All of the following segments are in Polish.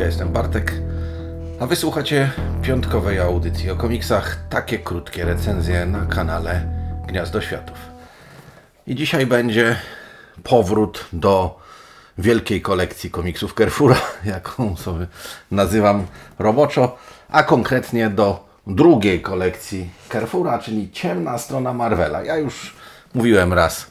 Ja jestem Bartek, a wysłuchacie piątkowej audycji o komiksach takie krótkie recenzje na kanale Gniazdo Światów. I dzisiaj będzie powrót do wielkiej kolekcji komiksów Carrefoura, jaką sobie nazywam roboczo, a konkretnie do drugiej kolekcji Carrefoura, czyli ciemna strona Marvela. Ja już mówiłem raz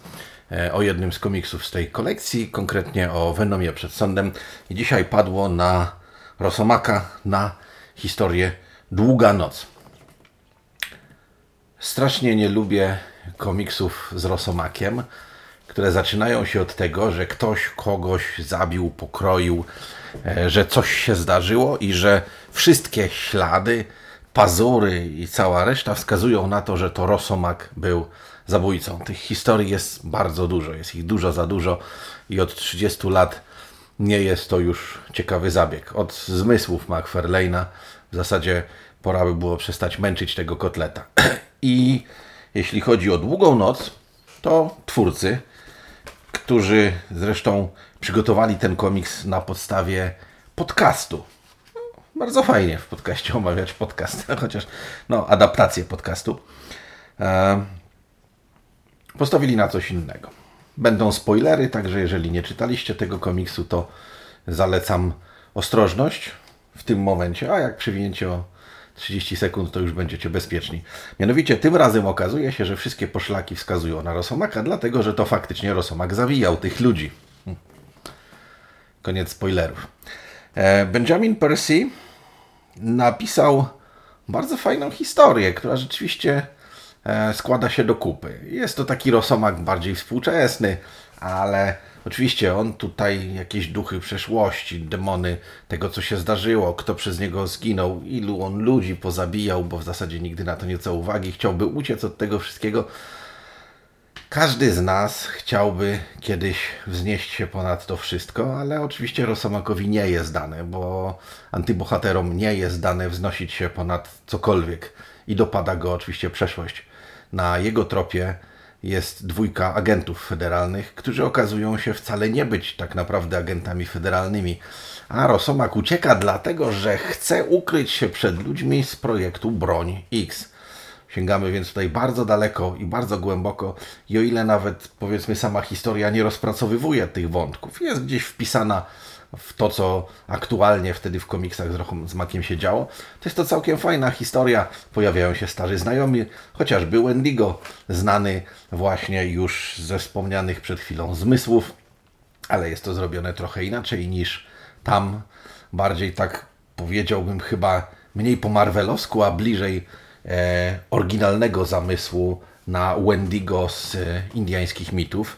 e, o jednym z komiksów z tej kolekcji, konkretnie o Venomie przed sądem. I dzisiaj padło na Rosomaka na historię Długa Noc. Strasznie nie lubię komiksów z Rosomakiem, które zaczynają się od tego, że ktoś kogoś zabił, pokroił, e, że coś się zdarzyło i że wszystkie ślady, pazury i cała reszta wskazują na to, że to Rosomak był zabójcą. Tych historii jest bardzo dużo, jest ich dużo za dużo i od 30 lat nie jest to już ciekawy zabieg. Od zmysłów McFarlane'a w zasadzie pora by było przestać męczyć tego kotleta. I jeśli chodzi o długą noc, to twórcy, którzy zresztą przygotowali ten komiks na podstawie podcastu. Bardzo fajnie w podcaście omawiać podcast, chociaż no, adaptację podcastu. E, postawili na coś innego. Będą spoilery, także jeżeli nie czytaliście tego komiksu, to zalecam ostrożność w tym momencie, a jak przywinięcie o 30 sekund, to już będziecie bezpieczni. Mianowicie tym razem okazuje się, że wszystkie poszlaki wskazują na Rosomaka, dlatego że to faktycznie Rosomak zawijał tych ludzi. Koniec spoilerów. E, Benjamin Percy napisał bardzo fajną historię, która rzeczywiście składa się do kupy. Jest to taki Rosomak bardziej współczesny, ale Oczywiście on tutaj jakieś duchy przeszłości, demony tego, co się zdarzyło, kto przez niego zginął, ilu on ludzi pozabijał, bo w zasadzie nigdy na to nie co uwagi, chciałby uciec od tego wszystkiego. Każdy z nas chciałby kiedyś wznieść się ponad to wszystko, ale oczywiście Rosomakowi nie jest dane, bo antybohaterom nie jest dane wznosić się ponad cokolwiek i dopada go oczywiście przeszłość. Na jego tropie jest dwójka agentów federalnych, którzy okazują się wcale nie być tak naprawdę agentami federalnymi. A Rosomak ucieka dlatego, że chce ukryć się przed ludźmi z projektu Broń X. Sięgamy więc tutaj bardzo daleko i bardzo głęboko i o ile nawet powiedzmy sama historia nie rozpracowywuje tych wątków, jest gdzieś wpisana w to, co aktualnie wtedy w komiksach z Makiem się działo. To jest to całkiem fajna historia. Pojawiają się starzy znajomi, chociażby Wendigo, znany właśnie już ze wspomnianych przed chwilą zmysłów, ale jest to zrobione trochę inaczej niż tam. Bardziej tak powiedziałbym chyba mniej po marvelowsku, a bliżej oryginalnego zamysłu na Wendigo z e, indiańskich mitów.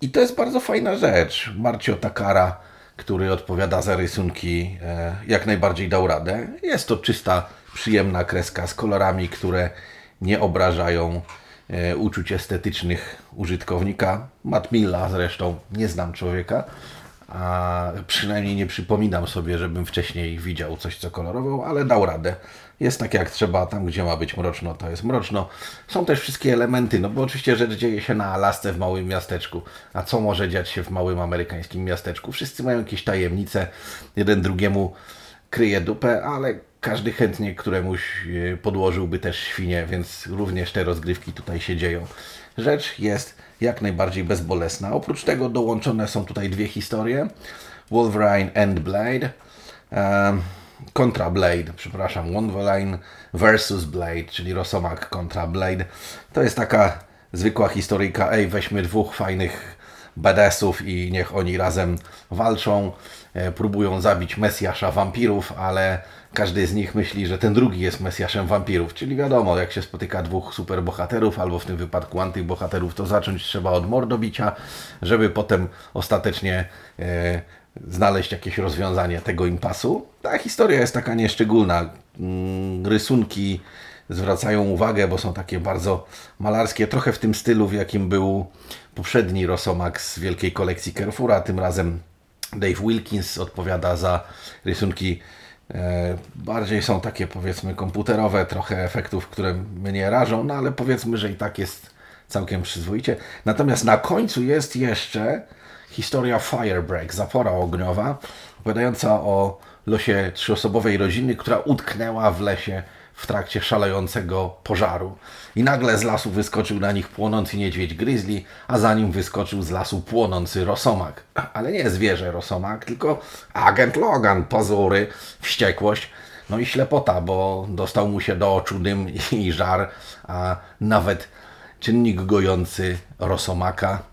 I to jest bardzo fajna rzecz. Marcio Takara który odpowiada za rysunki, e, jak najbardziej dał radę. Jest to czysta, przyjemna kreska z kolorami, które nie obrażają e, uczuć estetycznych użytkownika. Matt Milla zresztą nie znam człowieka, a przynajmniej nie przypominam sobie, żebym wcześniej widział coś, co kolorował, ale dał radę. Jest tak jak trzeba, tam gdzie ma być mroczno, to jest mroczno. Są też wszystkie elementy, no bo oczywiście rzecz dzieje się na Alasce w małym miasteczku. A co może dziać się w małym amerykańskim miasteczku? Wszyscy mają jakieś tajemnice, jeden drugiemu kryje dupę, ale każdy chętnie któremuś e, podłożyłby też świnie, więc również te rozgrywki tutaj się dzieją. Rzecz jest jak najbardziej bezbolesna. Oprócz tego dołączone są tutaj dwie historie. Wolverine and Blade. Um, kontra Blade, przepraszam, Wolverine versus Blade, czyli Rosomak kontra Blade. To jest taka zwykła historyjka, ej, weźmy dwóch fajnych badassów i niech oni razem walczą, e, próbują zabić Mesjasza wampirów, ale każdy z nich myśli, że ten drugi jest Mesjaszem wampirów, czyli wiadomo, jak się spotyka dwóch superbohaterów, albo w tym wypadku antybohaterów, to zacząć trzeba od mordobicia, żeby potem ostatecznie e, znaleźć jakieś rozwiązanie tego impasu. Ta historia jest taka nieszczególna. Mm, rysunki zwracają uwagę, bo są takie bardzo malarskie, trochę w tym stylu, w jakim był poprzedni Rosomak z wielkiej kolekcji Carrefoura. Tym razem Dave Wilkins odpowiada za rysunki e, bardziej są takie powiedzmy komputerowe, trochę efektów, które mnie rażą, no ale powiedzmy, że i tak jest całkiem przyzwoicie. Natomiast na końcu jest jeszcze historia Firebreak, zapora ogniowa, opowiadająca o losie trzyosobowej rodziny, która utknęła w lesie w trakcie szalejącego pożaru. I nagle z lasu wyskoczył na nich płonący niedźwiedź grizzly, a za nim wyskoczył z lasu płonący rosomak. Ale nie zwierzę rosomak, tylko agent Logan, pozory, wściekłość. No i ślepota, bo dostał mu się do oczu dym i żar, a nawet czynnik gojący rosomaka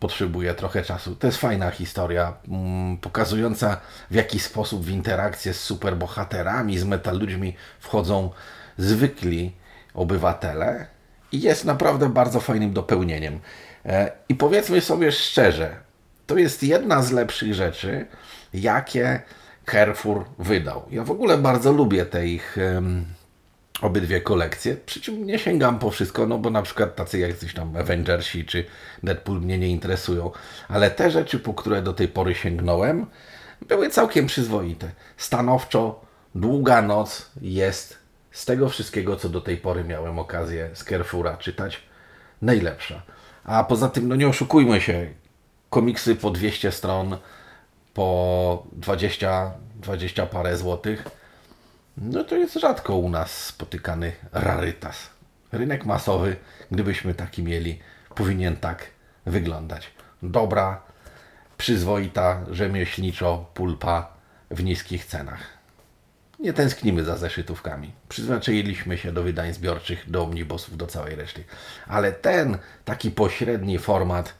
potrzebuje trochę czasu. To jest fajna historia, mm, pokazująca w jaki sposób w interakcję z superbohaterami, z metaludźmi wchodzą zwykli obywatele i jest naprawdę bardzo fajnym dopełnieniem. E, I powiedzmy sobie szczerze, to jest jedna z lepszych rzeczy, jakie Carrefour wydał. Ja w ogóle bardzo lubię te ich obydwie kolekcje. Przy czym nie sięgam po wszystko, no bo na przykład tacy jak coś tam Avengersi czy Deadpool mnie nie interesują. Ale te rzeczy, po które do tej pory sięgnąłem, były całkiem przyzwoite. Stanowczo Długa Noc jest z tego wszystkiego, co do tej pory miałem okazję z Carrefoura czytać, najlepsza. A poza tym, no nie oszukujmy się, komiksy po 200 stron, po 20, 20 parę złotych, no to jest rzadko u nas spotykany rarytas. Rynek masowy, gdybyśmy taki mieli, powinien tak wyglądać. Dobra, przyzwoita, rzemieślniczo pulpa w niskich cenach. Nie tęsknimy za zeszytówkami. Przyzwyczailiśmy się do wydań zbiorczych, do omnibusów, do całej reszty. Ale ten taki pośredni format,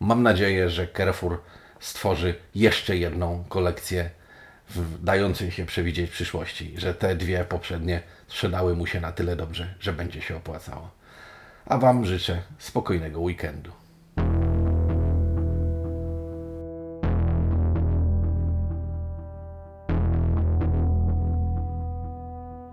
mam nadzieję, że Carrefour stworzy jeszcze jedną kolekcję w dającej się przewidzieć przyszłości, że te dwie poprzednie sprzedały mu się na tyle dobrze, że będzie się opłacało. A Wam życzę spokojnego weekendu.